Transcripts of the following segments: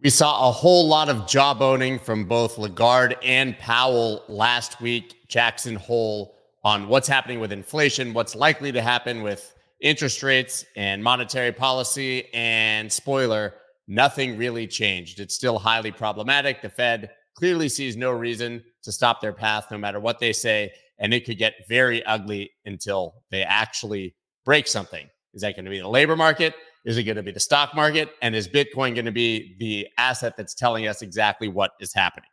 We saw a whole lot of jawboning from both Lagarde and Powell last week. Jackson Hole on what's happening with inflation, what's likely to happen with interest rates and monetary policy. And spoiler, nothing really changed. It's still highly problematic. The Fed clearly sees no reason to stop their path, no matter what they say. And it could get very ugly until they actually break something. Is that going to be the labor market? Is it going to be the stock market? And is Bitcoin going to be the asset that's telling us exactly what is happening?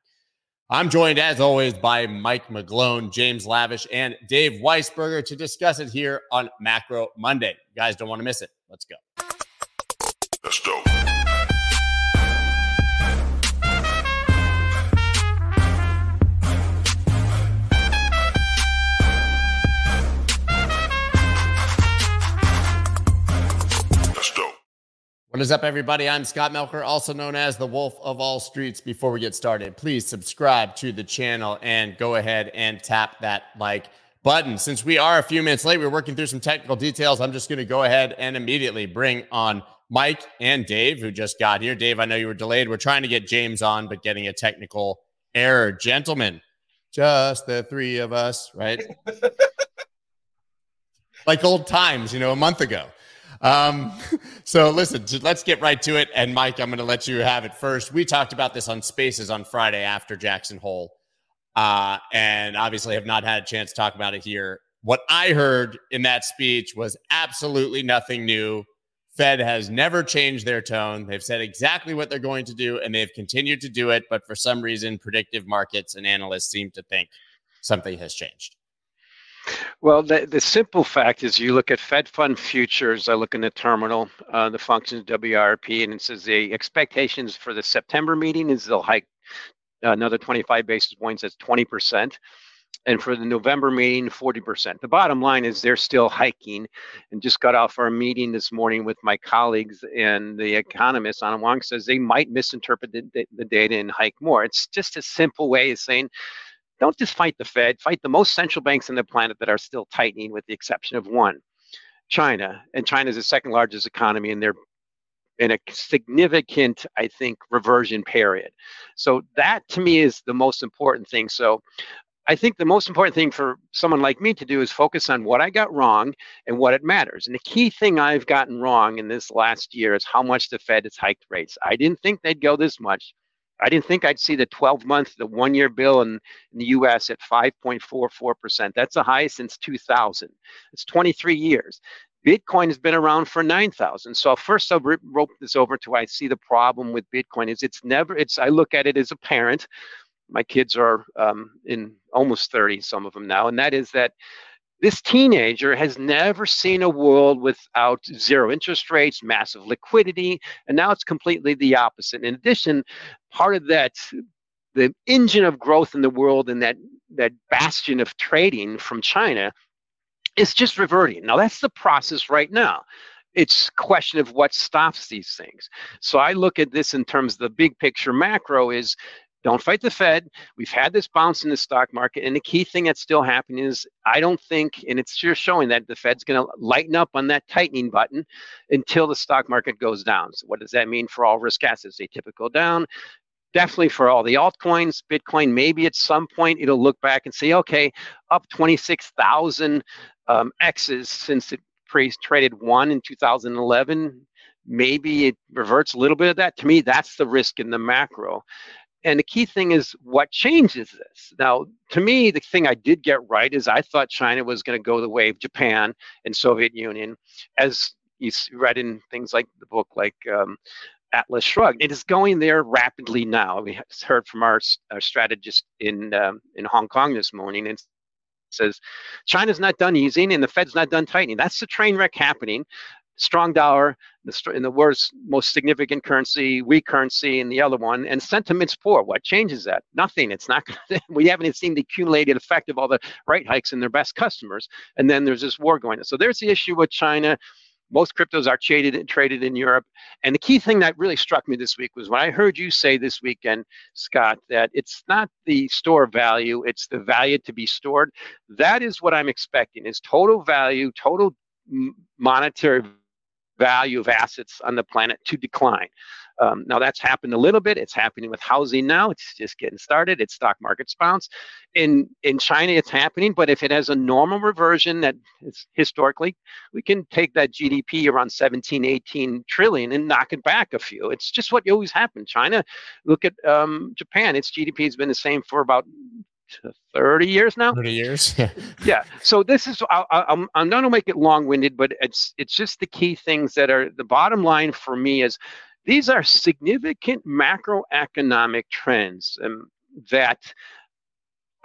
I'm joined, as always, by Mike McGlone, James Lavish, and Dave Weisberger to discuss it here on Macro Monday. You guys don't want to miss it. Let's go. Let's go. What is up, everybody? I'm Scott Melker, also known as the Wolf of All Streets. Before we get started, please subscribe to the channel and go ahead and tap that like button. Since we are a few minutes late, we're working through some technical details. I'm just going to go ahead and immediately bring on Mike and Dave, who just got here. Dave, I know you were delayed. We're trying to get James on, but getting a technical error. Gentlemen, just the three of us, right? like old times, you know, a month ago. Um, so listen, let's get right to it. And Mike, I'm going to let you have it first. We talked about this on Spaces on Friday after Jackson Hole, uh, and obviously have not had a chance to talk about it here. What I heard in that speech was absolutely nothing new. Fed has never changed their tone. They've said exactly what they're going to do, and they've continued to do it. But for some reason, predictive markets and analysts seem to think something has changed. Well, the, the simple fact is you look at Fed fund futures, I look in the terminal, uh, the functions WIRP, and it says the expectations for the September meeting is they'll hike another 25 basis points, that's 20%. And for the November meeting, 40%. The bottom line is they're still hiking and just got off our meeting this morning with my colleagues and the economist Anna Wong says they might misinterpret the, the data and hike more. It's just a simple way of saying don't just fight the Fed, fight the most central banks on the planet that are still tightening, with the exception of one, China. And China is the second largest economy, and they're in a significant, I think, reversion period. So that to me is the most important thing. So I think the most important thing for someone like me to do is focus on what I got wrong and what it matters. And the key thing I've gotten wrong in this last year is how much the Fed has hiked rates. I didn't think they'd go this much. I didn't think I'd see the 12 month, the one year bill in, in, the US at 5.44%. That's the highest since 2000. It's 23 years. Bitcoin has been around for 9,000. So first I'll rope this over to I see the problem with Bitcoin is it's never, it's, I look at it as a parent. My kids are um, in almost 30, some of them now. And that is that this teenager has never seen a world without zero interest rates, massive liquidity, and now it's completely the opposite. In addition, part of that, the engine of growth in the world and that, that bastion of trading from China is just reverting. Now, that's the process right now it's question of what stops these things so i look at this in terms of the big picture macro is don't fight the Fed. We've had this bounce in the stock market. And the key thing that's still happening is I don't think, and it's just showing that the Fed's going to lighten up on that tightening button until the stock market goes down. So, what does that mean for all risk assets? They typical down. Definitely for all the altcoins, Bitcoin, maybe at some point it'll look back and say, okay, up 26,000 um, X's since it pre traded one in 2011 maybe it reverts a little bit of that. To me, that's the risk in the macro. And the key thing is what changes this. Now, to me, the thing I did get right is I thought China was going to go the way of Japan and Soviet Union, as you read in things like the book, like um, Atlas Shrugged. It is going there rapidly now. We heard from our, our strategist in um, in Hong Kong this morning, and says China's not done easing and the Fed's not done tightening. That's the train wreck happening strong dollar, the, in the worst, most significant currency, weak currency in the other one, and sentiment's poor. What changes that? Nothing. It's not. we haven't seen the accumulated effect of all the rate hikes in their best customers, and then there's this war going on. So there's the issue with China. Most cryptos are traded traded in Europe, and the key thing that really struck me this week was when I heard you say this weekend, Scott, that it's not the store value; it's the value to be stored. That is what I'm expecting: is total value, total monetary value of assets on the planet to decline. Um, now that's happened a little bit. It's happening with housing now. It's just getting started. It's stock market bounce. In in China, it's happening. But if it has a normal reversion that is historically, we can take that GDP around 17, 18 trillion and knock it back a few. It's just what always happened. China, look at um, Japan. Its GDP has been the same for about 30 years now? 30 years yeah. Yeah so this is I, I'm, I'm not going to make it long-winded but it's it's just the key things that are the bottom line for me is these are significant macroeconomic trends um, that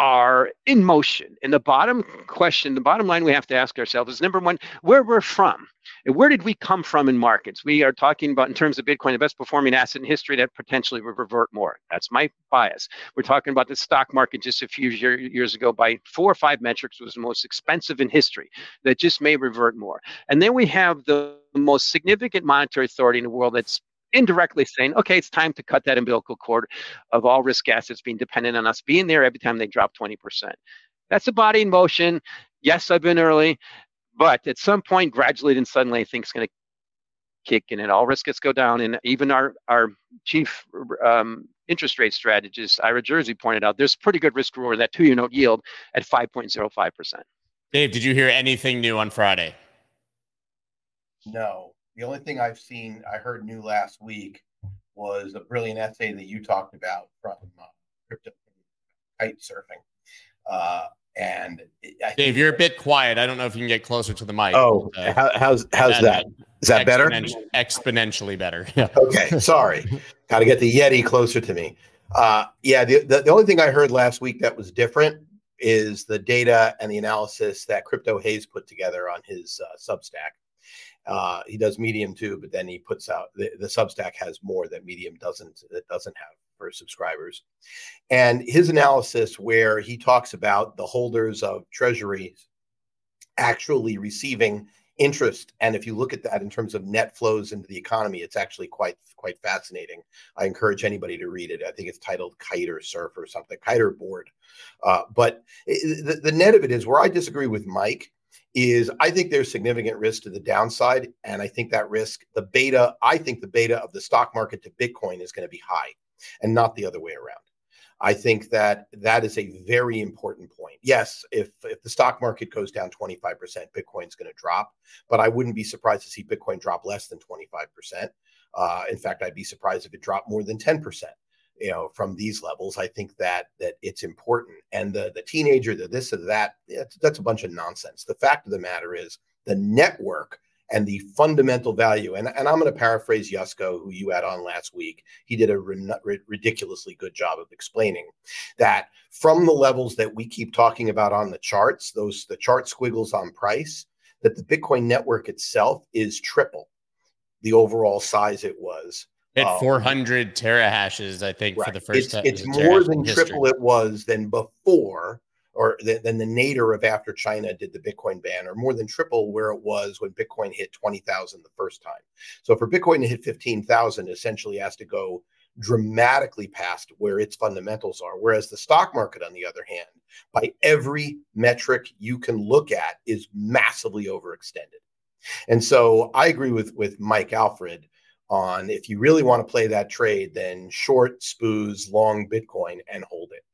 are in motion. And the bottom question, the bottom line we have to ask ourselves is number one, where we're from. Where did we come from in markets? We are talking about, in terms of Bitcoin, the best performing asset in history that potentially will revert more. That's my bias. We're talking about the stock market just a few year, years ago by four or five metrics was the most expensive in history that just may revert more. And then we have the most significant monetary authority in the world that's indirectly saying, okay, it's time to cut that umbilical cord of all risk assets being dependent on us being there every time they drop 20%. That's a body in motion. Yes, I've been early, but at some point, gradually and suddenly, things going to kick in and all risks go down. And even our, our chief um, interest rate strategist, Ira Jersey, pointed out there's pretty good risk reward that two year note yield at 5.05%. Dave, did you hear anything new on Friday? No. The only thing I've seen, I heard new last week, was a brilliant essay that you talked about from uh, crypto kite surfing. Uh, and I Dave, you're a bit quiet. I don't know if you can get closer to the mic. Oh, uh, how, how's how's that? Is that better? Exponentially better. Yeah. Okay, sorry. Got to get the Yeti closer to me. Uh, yeah, the, the, the only thing I heard last week that was different is the data and the analysis that Crypto Hayes put together on his uh, Substack. Uh, he does Medium too, but then he puts out the, the Substack has more that Medium doesn't that doesn't have for subscribers. And his analysis, where he talks about the holders of treasuries actually receiving interest, and if you look at that in terms of net flows into the economy, it's actually quite quite fascinating. I encourage anybody to read it. I think it's titled "Kite or Surf" or something, "Kite or Board." Uh, but it, the, the net of it is where I disagree with Mike is I think there's significant risk to the downside. And I think that risk, the beta, I think the beta of the stock market to Bitcoin is going to be high and not the other way around. I think that that is a very important point. Yes, if if the stock market goes down 25%, Bitcoin's going to drop, but I wouldn't be surprised to see Bitcoin drop less than 25%. Uh, in fact, I'd be surprised if it dropped more than 10% you know from these levels i think that that it's important. And the the teenager the this or that that's, a bunch of nonsense. The fact of the matter is the network and the fundamental value and, and i'm going to paraphrase Yusko, who you had on last week. He did a re- ridiculously good job of explaining that from the levels that we keep talking about on the charts those the chart squiggles on price that the bitcoin network itself is triple the overall size it was at um, 400 terahashes, I think, right. for the first it's, time. It's more than triple it was than before, or than, than the nadir of after China did the Bitcoin ban, or more than triple where it was when Bitcoin hit 20,000 the first time. So for Bitcoin to hit 15,000, essentially has to go dramatically past where its fundamentals are. Whereas the stock market, on the other hand, by every metric you can look at, is massively overextended. And so I agree with with Mike Alfred on if you really want to play that trade, then short SPOOs, long Bitcoin, and hold it.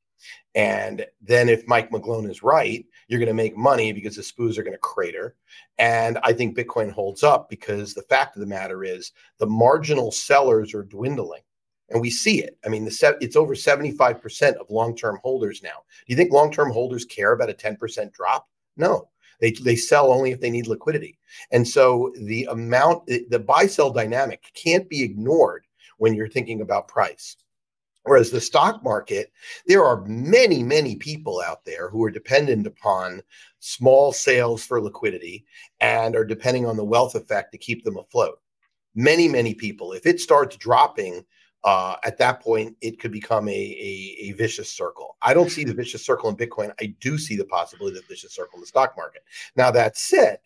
And then if Mike McGlone is right, you're going to make money because the SPOOs are going to crater. And I think Bitcoin holds up because the fact of the matter is the marginal sellers are dwindling. And we see it. I mean, the it's over 75% of long-term holders now. Do you think long-term holders care about a 10% drop? No. They, they sell only if they need liquidity. And so the amount, the buy sell dynamic can't be ignored when you're thinking about price. Whereas the stock market, there are many, many people out there who are dependent upon small sales for liquidity and are depending on the wealth effect to keep them afloat. Many, many people. If it starts dropping, uh, at that point, it could become a, a, a, vicious circle. I don't see the vicious circle in Bitcoin. I do see the possibility of the vicious circle in the stock market. Now, that said,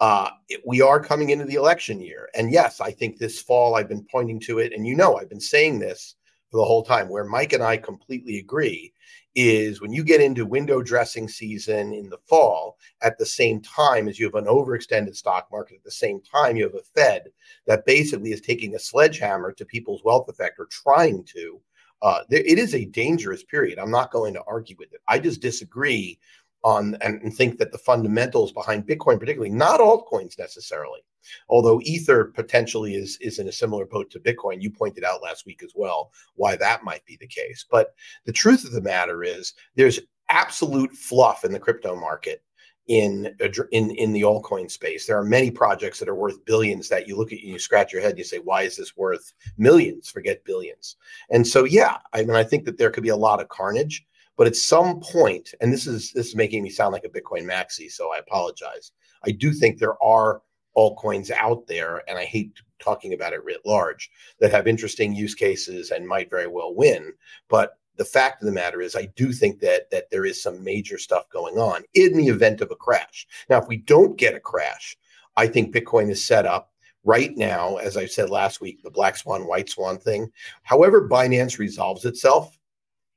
uh, it, we are coming into the election year. And yes, I think this fall, I've been pointing to it. And you know, I've been saying this for the whole time, where Mike and I completely agree is when you get into window dressing season in the fall, at the same time as you have an overextended stock market, at the same time you have a Fed that basically is taking a sledgehammer to people's wealth effect or trying to. Uh, there, it is a dangerous period. I'm not going to argue with it. I just disagree on and, and think that the fundamentals behind Bitcoin, particularly not altcoins necessarily, although Ether potentially is is in a similar boat to Bitcoin. You pointed out last week as well why that might be the case. But the truth of the matter is there's absolute fluff in the crypto market in in in the altcoin space. There are many projects that are worth billions that you look at and you scratch your head and you say, why is this worth millions? Forget billions. And so yeah, I mean I think that there could be a lot of carnage. But at some point, and this is this is making me sound like a Bitcoin maxi, so I apologize. I do think there are altcoins out there, and I hate talking about it writ large, that have interesting use cases and might very well win. But the fact of the matter is, I do think that that there is some major stuff going on in the event of a crash. Now, if we don't get a crash, I think Bitcoin is set up right now, as I said last week, the black swan, white swan thing. However, Binance resolves itself,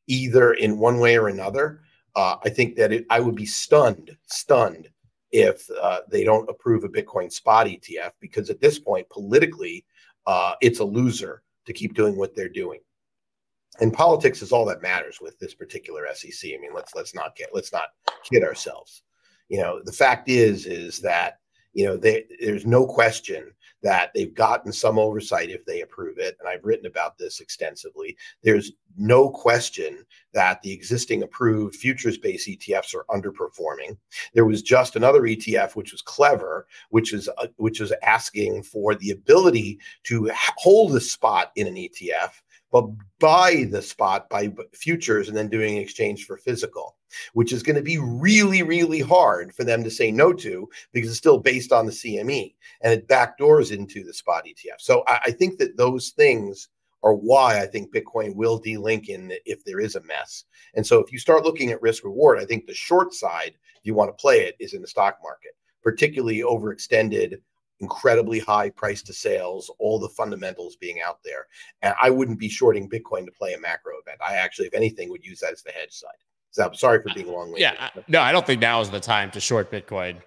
either in one way or another. Uh, I think that it, I would be stunned, stunned if uh, they don't approve a Bitcoin spot ETF because at this point, politically, uh, it's a loser to keep doing what they're doing. And politics is all that matters with this particular SEC. I mean, let's let's not get let's not kid ourselves. You know, the fact is is that you know they, there's no question that they've gotten some oversight if they approve it. And I've written about this extensively. There's no question that the existing approved futures based ETFs are underperforming. There was just another ETF which was clever, which is uh, which is asking for the ability to hold a spot in an ETF but buy the spot by futures and then doing exchange for physical, which is going to be really, really hard for them to say no to because it's still based on the CME and it backdoors into the spot ETF. So I, I think that those things are why I think Bitcoin will delink in if there is a mess. And so if you start looking at risk reward, I think the short side, if you want to play it, is in the stock market, particularly overextended incredibly high price to sales, all the fundamentals being out there. And I wouldn't be shorting Bitcoin to play a macro event. I actually, if anything, would use that as the hedge side. So I'm sorry for being long. Yeah, no, I don't think now is the time to short Bitcoin.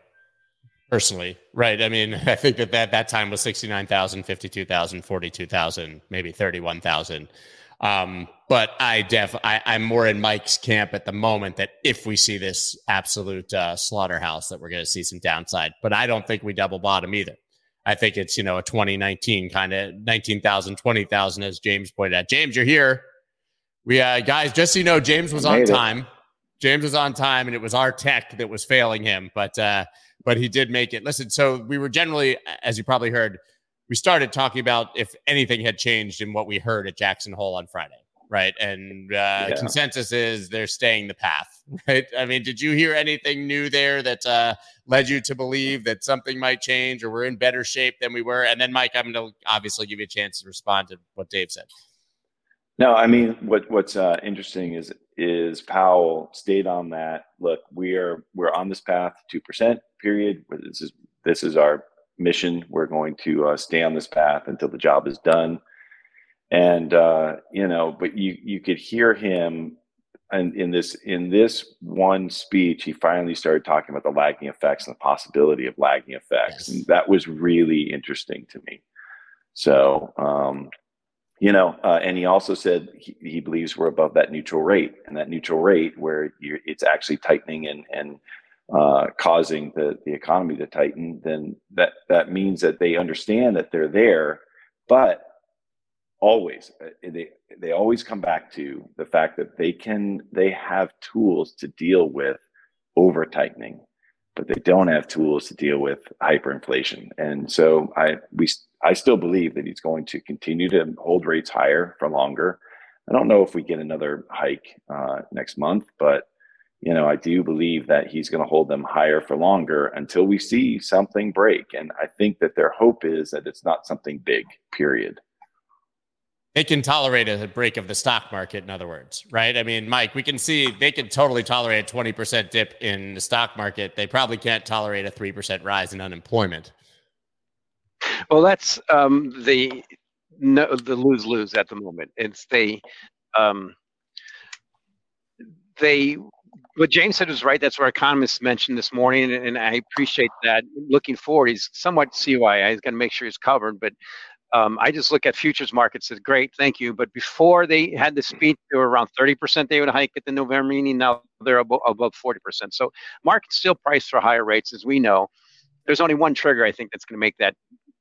Personally, right? I mean, I think that that, that time was 69,000, 52,000, 42,000, maybe 31,000. Um, but I def I, am more in Mike's camp at the moment that if we see this absolute uh, slaughterhouse, that we're going to see some downside. But I don't think we double bottom either. I think it's you know a 2019 kind of 19,000, 20,000 as James pointed out. James, you're here. We uh, guys, just so you know, James was on time. It. James was on time, and it was our tech that was failing him, but uh, but he did make it. Listen, so we were generally, as you probably heard, we started talking about if anything had changed in what we heard at Jackson Hole on Friday, right? And uh, yeah. consensus is they're staying the path, right? I mean, did you hear anything new there that uh, led you to believe that something might change or we're in better shape than we were? And then, Mike, I'm going to obviously give you a chance to respond to what Dave said. No, I mean, what what's uh, interesting is is Powell stayed on that. Look, we are we're on this path, two percent. Period. This is this is our mission. We're going to uh, stay on this path until the job is done. And uh, you know, but you you could hear him, and in this in this one speech, he finally started talking about the lagging effects and the possibility of lagging effects, yes. and that was really interesting to me. So, um, you know, uh, and he also said he, he, believes we're above that neutral rate, and that neutral rate where it's actually tightening and and uh, causing the, the economy to tighten, then that, that means that they understand that they're there. But always, uh, they, they always come back to the fact that they can, they have tools to deal with over tightening, but they don't have tools to deal with hyperinflation. And so I, we, I still believe that he's going to continue to hold rates higher for longer. I don't know if we get another hike uh, next month, but you know, I do believe that he's going to hold them higher for longer until we see something break. And I think that their hope is that it's not something big, period. They can tolerate a break of the stock market, in other words, right? I mean, Mike, we can see they can totally tolerate a 20% dip in the stock market. They probably can't tolerate a 3% rise in unemployment. Well, that's um, the no, the lose lose at the moment. It's the um, they what James said was right. That's what economists mentioned this morning, and I appreciate that. Looking forward, he's somewhat CYA. He's going to make sure he's covered, but um, I just look at futures markets. Said great, thank you. But before they had the speech, they were around 30% they would hike at the November meeting. Now they're above, above 40%. So markets still priced for higher rates, as we know. There's only one trigger I think that's going to make that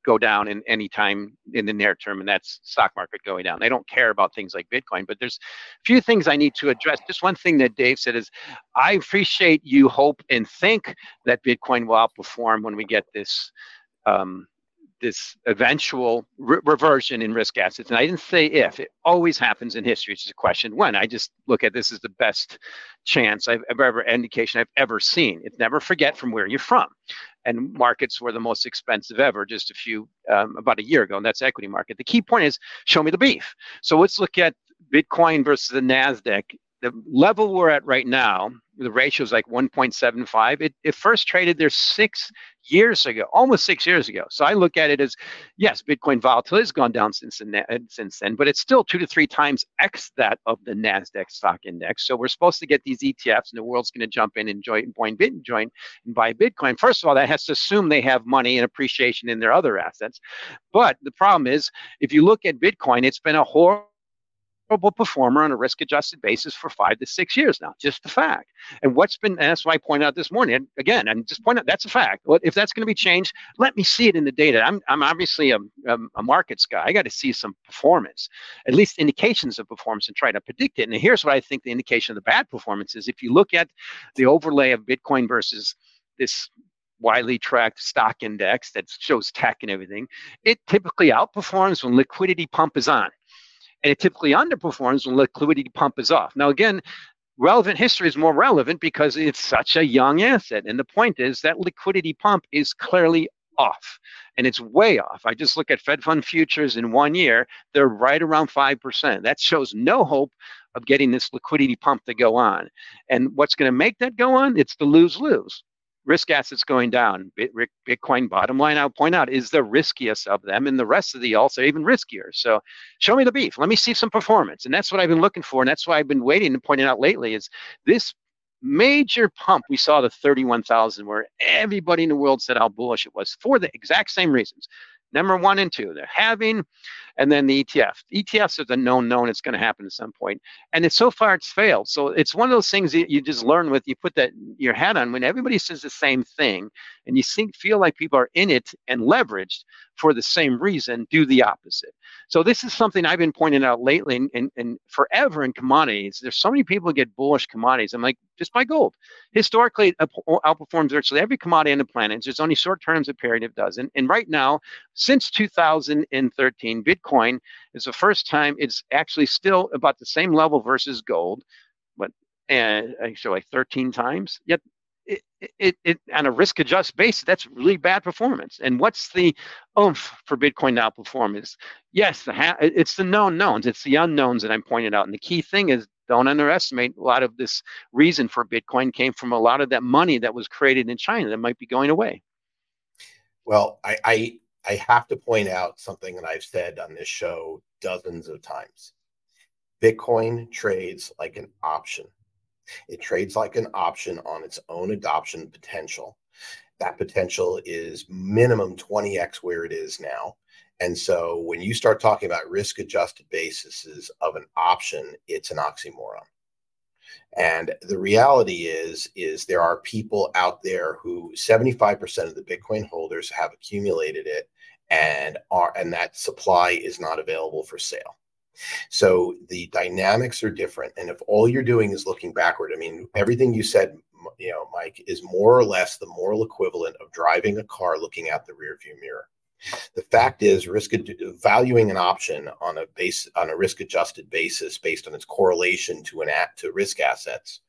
go down in any time in the near term, and that's stock market going down. They don't care about things like Bitcoin, but there's a few things I need to address. Just one thing that Dave said is, I appreciate you hope and think that Bitcoin will outperform when we get this. Um, this eventual re- reversion in risk assets. And I didn't say if, it always happens in history. It's just a question when. I just look at this as the best chance I've ever, indication I've ever seen. It's never forget from where you're from and markets were the most expensive ever just a few um, about a year ago and that's equity market the key point is show me the beef so let's look at bitcoin versus the nasdaq the level we're at right now the ratio is like 1.75 it, it first traded there six years ago, almost six years ago. So I look at it as, yes, Bitcoin volatility has gone down since then, uh, since then, but it's still two to three times x that of the Nasdaq stock index. So we're supposed to get these ETFs, and the world's going to jump in and join, join, join and buy Bitcoin. First of all, that has to assume they have money and appreciation in their other assets. But the problem is, if you look at Bitcoin, it's been a horrible performer on a risk adjusted basis for five to six years now. Just the fact. And what's been, and that's why I pointed out this morning, again, and just point out that's a fact. If that's going to be changed, let me see it in the data. I'm, I'm obviously a, a, a markets guy. I got to see some performance, at least indications of performance and try to predict it. And here's what I think the indication of the bad performance is. If you look at the overlay of Bitcoin versus this widely tracked stock index that shows tech and everything, it typically outperforms when liquidity pump is on and it typically underperforms when liquidity pump is off. Now, again, relevant history is more relevant because it's such a young asset. And the point is that liquidity pump is clearly off and it's way off. I just look at Fed fund futures in one year, they're right around 5%. That shows no hope of getting this liquidity pump to go on. And what's going to make that go on? It's the lose lose risk assets going down. Bitcoin, bottom line, I'll point out, is the riskiest of them, and the rest of the alts are even riskier. So, show me the beef. Let me see some performance, and that's what I've been looking for, and that's why I've been waiting and pointing out lately. Is this major pump we saw the 31,000, where everybody in the world said how bullish it was for the exact same reasons. Number one and two, they're having, and then the ETF. ETFs are the known known it's going to happen at some point. point, and it's so far it's failed. So it's one of those things that you just learn with. You put that your hat on when everybody says the same thing, and you think feel like people are in it and leveraged for the same reason. Do the opposite. So this is something I've been pointing out lately, and, and, forever in commodities. There's so many people get bullish commodities. I'm like, just buy gold. Historically, it outperforms virtually every commodity on the planet. There's only short terms a period it doesn't. And right now, since 2013, Bitcoin is the first time it's actually still about the same level versus gold, but and actually like 13 times. Yet it, it, it on a risk adjusted basis, that's really bad performance. And what's the oomph for Bitcoin to outperform is yes, the ha- it's the known knowns, it's the unknowns that I'm pointing out. And the key thing is don't underestimate a lot of this reason for Bitcoin came from a lot of that money that was created in China that might be going away. Well, I, I I have to point out something that I've said on this show dozens of times. Bitcoin trades like an option. It trades like an option on its own adoption potential. That potential is minimum 20x where it is now. And so when you start talking about risk adjusted basis of an option, it's an oxymoron. And the reality is, is there are people out there who 75% of the Bitcoin holders have accumulated it and are and that supply is not available for sale. So the dynamics are different. And if all you're doing is looking backward, I mean, everything you said, you know, Mike, is more or less the moral equivalent of driving a car looking out the rearview mirror. The fact is, risk valuing an option on a base on a risk adjusted basis based on its correlation to an at to risk assets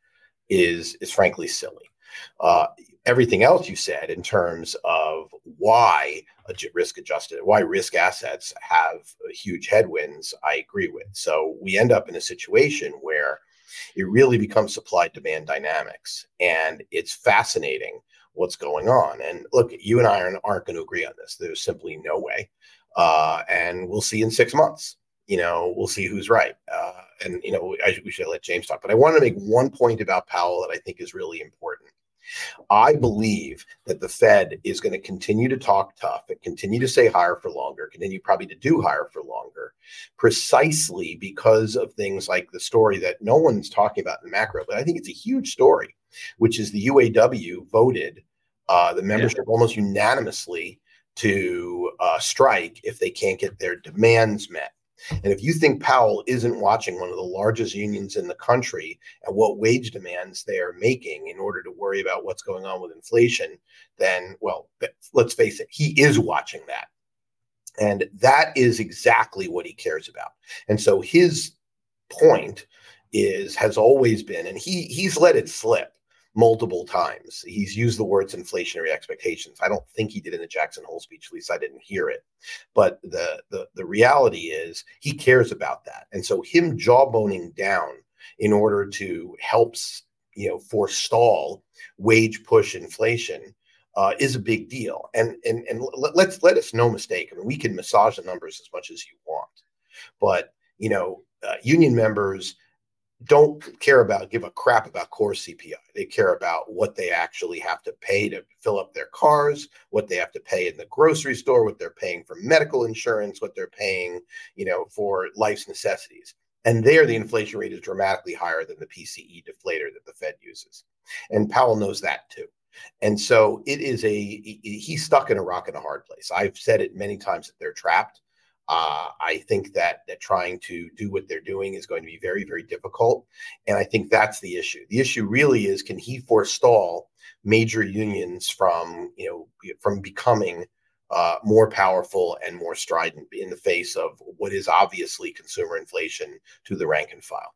is is frankly silly. Uh, everything else you said in terms of why risk adjusted, why risk assets have huge headwinds, I agree with. So we end up in a situation where it really becomes supply demand dynamics, and it's fascinating what's going on. And look, you and I aren't, aren't going to agree on this. There's simply no way, uh, and we'll see in six months. you know, we'll see who's right. Uh, and you know, I, we should let James talk. But I want to make one point about Powell that I think is really important. I believe that the Fed is going to continue to talk tough and continue to say higher for longer, continue probably to do higher for longer, precisely because of things like the story that no one's talking about in macro, but I think it's a huge story, which is the UAW voted uh, the membership yeah. almost unanimously to uh, strike if they can't get their demands met. And if you think Powell isn't watching one of the largest unions in the country and what wage demands they are making in order to worry about what's going on with inflation, then, well, let's face it, he is watching that. And that is exactly what he cares about. And so his point is has always been, and he he's let it slip multiple times. He's used the words inflationary expectations. I don't think he did in the Jackson Hole speech, at least I didn't hear it. But the the, the reality is he cares about that. And so him jawboning down in order to help you know forestall wage push inflation uh, is a big deal. And and and let's let us no mistake. I mean, we can massage the numbers as much as you want, but you know, uh, union members don't care about give a crap about core CPI. They care about what they actually have to pay to fill up their cars, what they have to pay in the grocery store, what they're paying for medical insurance, what they're paying, you know, for life's necessities. And there, the inflation rate is dramatically higher than the PCE deflator that the Fed uses. And Powell knows that too. And so it is a, he's stuck in a rock and a hard place. I've said it many times that they're trapped. Uh, I think that that trying to do what they're doing is going to be very, very difficult, and I think that's the issue. The issue really is can he forestall major unions from you know from becoming uh, more powerful and more strident in the face of what is obviously consumer inflation to the rank and file.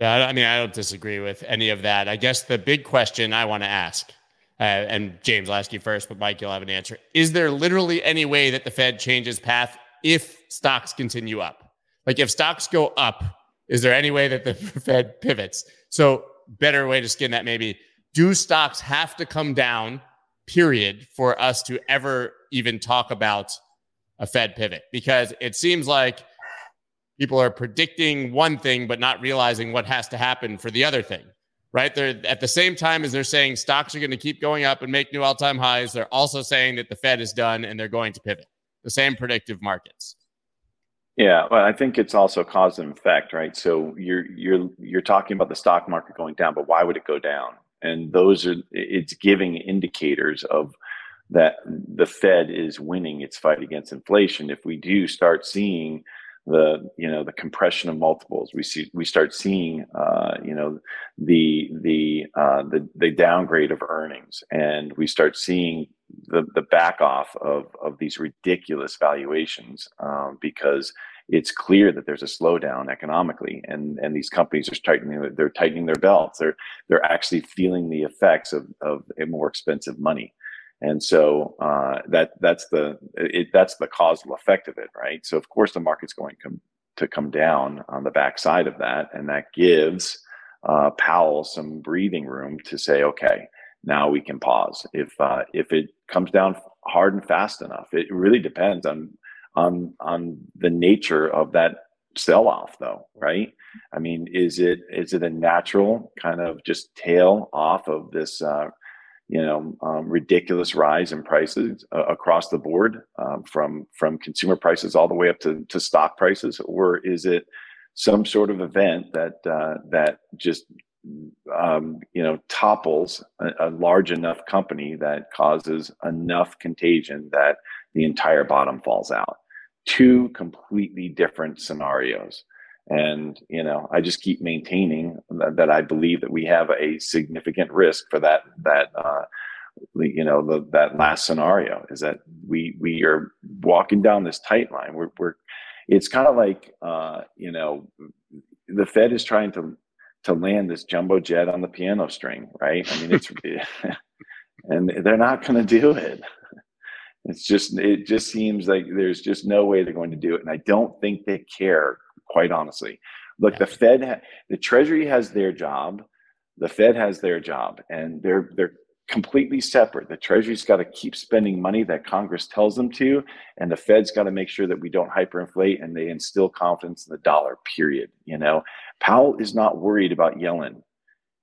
Yeah, I mean, I don't disagree with any of that. I guess the big question I want to ask uh, and James, I'll ask you first, but Mike, you'll have an answer. Is there literally any way that the Fed changes path if stocks continue up? Like if stocks go up, is there any way that the Fed pivots? So, better way to skin that maybe do stocks have to come down, period, for us to ever even talk about a Fed pivot? Because it seems like people are predicting one thing, but not realizing what has to happen for the other thing right? They're at the same time as they're saying stocks are going to keep going up and make new all time highs, they're also saying that the Fed is done and they're going to pivot. The same predictive markets. Yeah, well, I think it's also cause and effect, right? So you're you're you're talking about the stock market going down, but why would it go down? And those are it's giving indicators of that the Fed is winning its fight against inflation. If we do start seeing the you know the compression of multiples. We see we start seeing uh, you know the the uh, the the downgrade of earnings. And we start seeing the the back off of of these ridiculous valuations um, because it's clear that there's a slowdown economically. And and these companies are tightening they're tightening their belts. They're they're actually feeling the effects of of a more expensive money and so uh, that that's the it, that's the causal effect of it, right? So of course the market's going to, to come down on the backside of that, and that gives uh, Powell some breathing room to say, okay, now we can pause. If uh, if it comes down hard and fast enough, it really depends on on on the nature of that sell off though right i mean is it is it a natural kind of just tail off of this uh, you know um, ridiculous rise in prices uh, across the board um, from from consumer prices all the way up to, to stock prices? Or is it some sort of event that uh, that just um, you know topples a, a, large enough company that causes enough contagion that the entire bottom falls out? Two completely different scenarios and you know i just keep maintaining that, that, i believe that we have a significant risk for that that uh, you know the, that last scenario is that we we are walking down this tight line. We're, we're it's kind of like uh, you know the fed is trying to to land this jumbo jet on the piano string right? I mean it's and they're not going to do it. It's just it just seems like there's just no way they're going to do it. And i don't think they care quite honestly. Look, yeah. the Fed, the Treasury has their job, the Fed has their job, and they're they're completely separate. The Treasury's got to keep spending money that Congress tells them to, and the Fed's got to make sure that we don't hyperinflate and they instill confidence in the dollar. Period. You know, Powell is not worried about Yellen.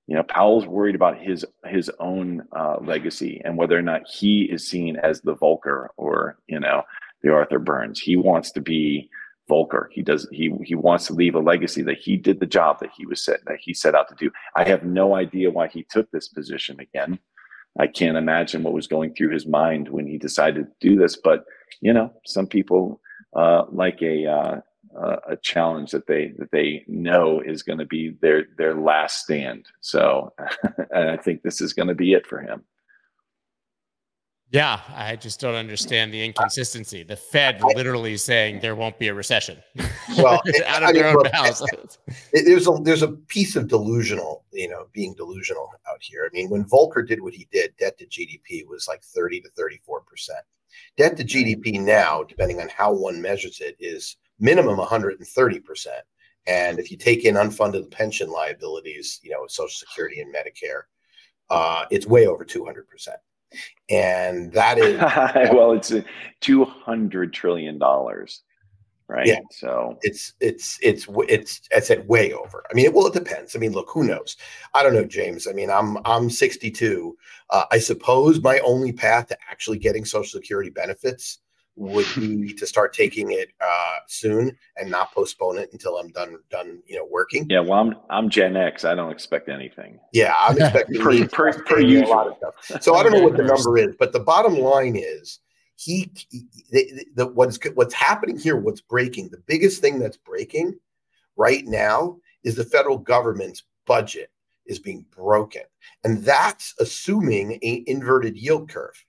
You know, Powell's worried about his his own uh, legacy and whether or not he is seen as the Volcker or you know the Arthur Burns. He wants to be Volcker. He does he he wants to leave a legacy that he did the job that he was set that he set out to do. I have no idea why he took this position again. I can't imagine what was going through his mind when he decided to do this. But you know, some people uh, like a uh, a challenge that they that they know is going to be their their last stand. So, and I think this is going to be it for him. Yeah, I just don't understand the inconsistency. The Fed literally saying there won't be a recession. Well, out of I their mean, own mouths. There's a there's a piece of delusional, you know, being delusional out here. I mean, when Volcker did what he did, debt to GDP was like 30 to 34 percent. Debt to GDP now, depending on how one measures it, is minimum 130 percent. And if you take in unfunded pension liabilities, you know, Social Security and Medicare, uh, it's way over 200 percent and that is well it's a 200 trillion dollars right? Yeah. So it's it's it's it's i said way over. I mean well it depends. I mean look who knows? I don't know james. I mean i'm i'm 62 uh, i suppose my only path to actually getting social security benefits would be to start taking it uh, soon and not postpone it until I'm done done you know working. Yeah, well, I'm I'm Gen X. I don't expect anything. Yeah, I'm expecting per, per, per a lot of stuff. So I don't know what the number is, but the bottom line is he, he the, the, what's what's happening here. What's breaking? The biggest thing that's breaking right now is the federal government's budget is being broken, and that's assuming a inverted yield curve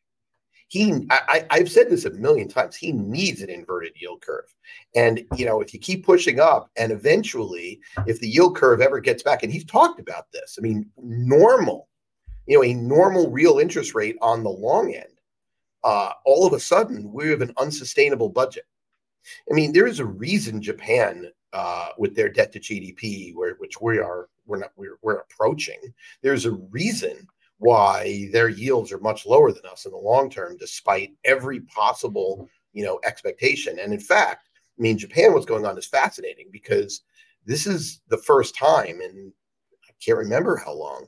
he I, i've said this a million times he needs an inverted yield curve. And you know if you keep pushing up and eventually if the yield curve ever gets back and he's talked about this i mean normal you know a normal real interest rate on the long end uh, all of a sudden we have an unsustainable budget. I mean there is a reason japan uh, with their debt to gdp where, which we are we're not we're, we're approaching there's a reason why their yields are much lower than us in the long term, despite every possible mm-hmm. you know expectation. And in fact, I mean, Japan, what's going on is fascinating because this is the first time, and I can't remember how long.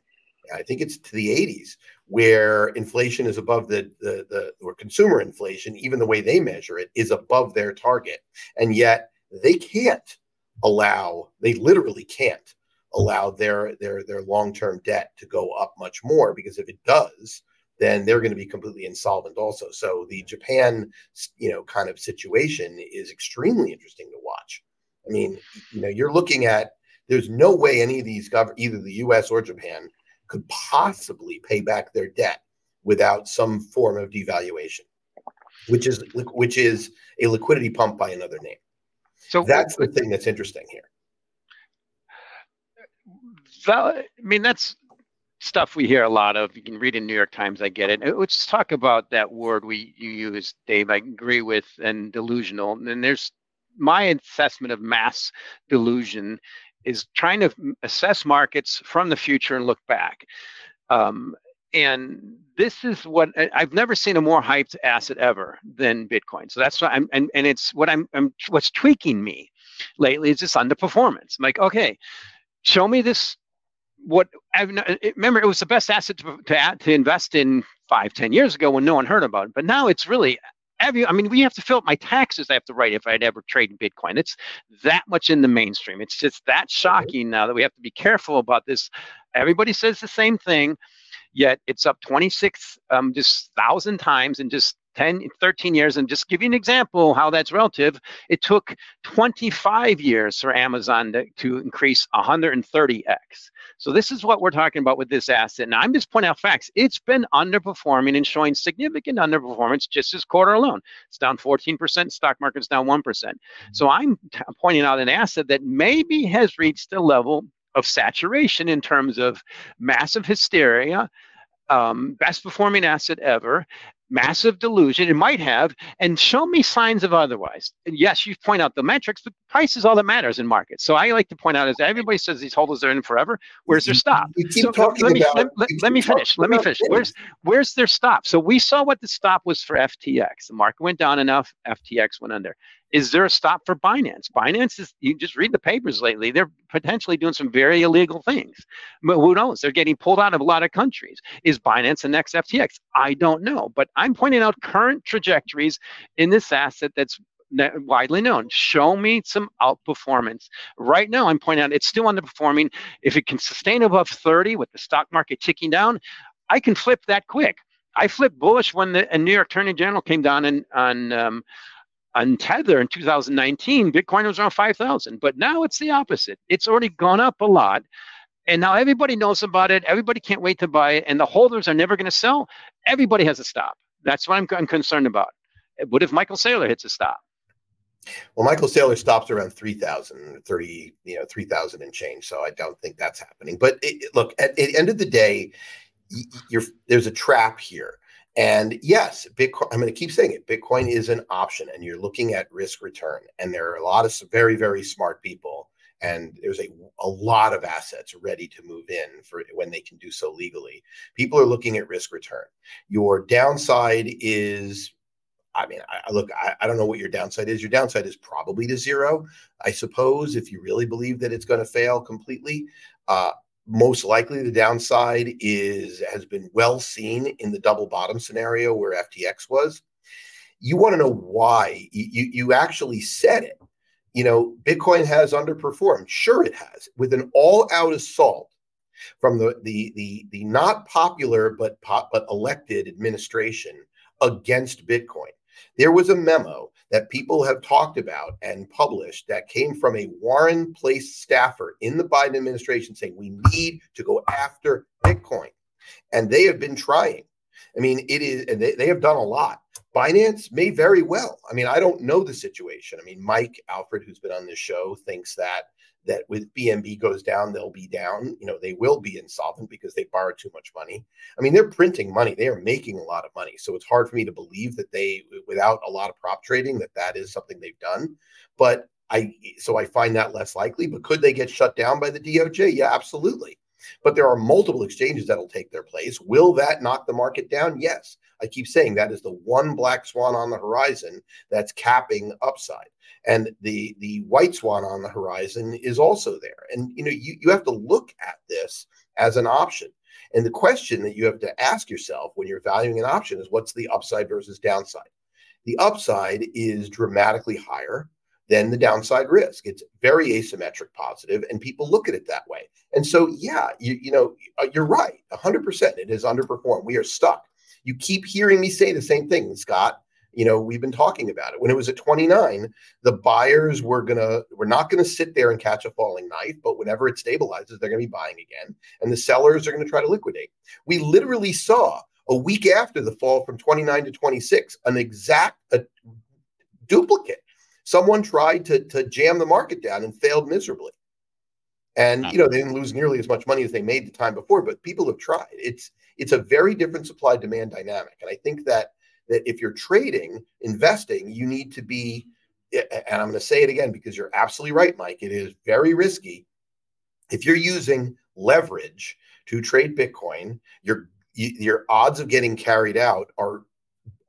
I think it's to the 80s where inflation is above the, the the or consumer inflation, even the way they measure it, is above their target, and yet they can't allow. They literally can't allow their their their long-term debt to go up much more because if it does then they're going to be completely insolvent also. So the japan you know kind of situation is extremely interesting to watch. I mean you know you're looking at there's no way any of these gov- either the us or japan could possibly pay back their debt without some form of devaluation which is which is a liquidity pump by another name. So that's the thing that's interesting here I mean, that's stuff we hear a lot of. You can read in New York Times. I get it. Let's talk about that word we you use, Dave. I agree with and delusional. And there's my assessment of mass delusion is trying to assess markets from the future and look back. Um, and this is what I've never seen a more hyped asset ever than Bitcoin. So that's what I'm, and, and it's what I'm, I'm what's tweaking me lately is this underperformance. I'm like, okay, show me this what I've remember it was the best asset to, to to invest in five ten years ago when no one heard about it but now it's really every I mean we have to fill up my taxes I have to write if I'd ever trade in Bitcoin. It's that much in the mainstream. It's just that shocking now that we have to be careful about this. Everybody says the same thing yet it's up 26 um, just thousand times in just 10 13 years and just give you an example how that's relative it took 25 years for amazon to, to increase 130x so this is what we're talking about with this asset. Now I'm just pointing out facts. It's been underperforming and showing significant underperformance just this quarter alone. It's down 14%, stock market's down 1%. So I'm t- pointing out an asset that maybe has reached a level of saturation in terms of massive hysteria, um, best performing asset ever. Massive delusion. It might have, and show me signs of otherwise. And yes, you point out the metrics, but price is all that matters in markets. So I like to point out is everybody says these holders are in forever. Where's their stop? You keep So talking let me, about. let, let- let me finish. Let me finish. things. Where's where's their stop? So we saw what the stop was for FTX. The market went down enough. FTX went under. Is there a stop for Binance? Binance is you just read the papers lately. They're potentially doing some very illegal things. But who knows? They're getting pulled out of a lot of countries. Is Binance the next FTX? I don't know. But I'm pointing out current trajectories in this asset that's widely known. Show me some outperformance. Right now, I'm pointing out it's still underperforming. If it can sustain above 30 with the stock market ticking down, I can flip that quick. I flipped bullish when the New York Attorney General came down in, on um, on Tether in 2019. Bitcoin was around 5,000, but now it's the opposite. It's already gone up a lot, and now everybody knows about it. Everybody can't wait to buy it, and the holders are never going to sell. Everybody has a stop. That's what I'm, I'm concerned about. What if Michael Saylor hits a stop? Well, Michael Saylor stops around 3,000, 30, you know, 3,000 and change. So I don't think that's happening. But it, look, at, at the end of the day, there's a trap here. And yes, Bitcoin, I'm going to keep saying it. Bitcoin is an option and you're looking at risk return. And there are a lot of very, very smart people. And there's a, a lot of assets ready to move in for when they can do so legally. People are looking at risk return. Your downside is I mean, I, look, I, I don't know what your downside is. Your downside is probably to zero, I suppose, if you really believe that it's going to fail completely. Uh, most likely, the downside is has been well seen in the double bottom scenario where FTX was. You want to know why? You, you you actually said it. You know, Bitcoin has underperformed. Sure, it has with an all-out assault from the the the the not popular but pop, but elected administration against Bitcoin. There was a memo that people have talked about and published that came from a Warren Place staffer in the Biden administration saying we need to go after Bitcoin. And they have been trying. I mean, it is, and they, they have done a lot. Binance may very well. I mean, I don't know the situation. I mean, Mike Alfred, who's been on this show, thinks that that with BNB goes down, they'll be down. You know, they will be insolvent because they borrowed too much money. I mean, they're printing money. They are making a lot of money. So it's hard for me to believe that they, without a lot of prop trading, that that is something they've done. But I, so I find that less likely. But could they get shut down by the DOJ? Yeah, absolutely. But there are multiple exchanges that'll take their place. Will that knock the market down? Yes. I keep saying that is the one black swan on the horizon that's capping upside and the the white swan on the horizon is also there and you know you, you have to look at this as an option and the question that you have to ask yourself when you're valuing an option is what's the upside versus downside the upside is dramatically higher than the downside risk. It's very asymmetric positive and people look at it that way. And so yeah you, you know uh, you're right 100% it is underperformed. We are stuck. You keep hearing me say the same thing scott. You know we've been talking about it. When it was at 29 the buyers were gonna we're not gonna sit there and catch a falling knife but whenever it stabilizes they're gonna be buying again and the sellers are gonna try to liquidate. We literally saw a week after the fall from 29 to 26 an exact a duplicate someone tried to, to jam the market down and failed miserably and you know they didn't lose nearly as much money as they made the time before but people have tried it's it's a very different supply demand dynamic and i think that that if you're trading, investing, you need to be, and I'm going to say it again because you're absolutely right, Mike. It is very risky. If you're using leverage to trade Bitcoin, your your odds of getting carried out are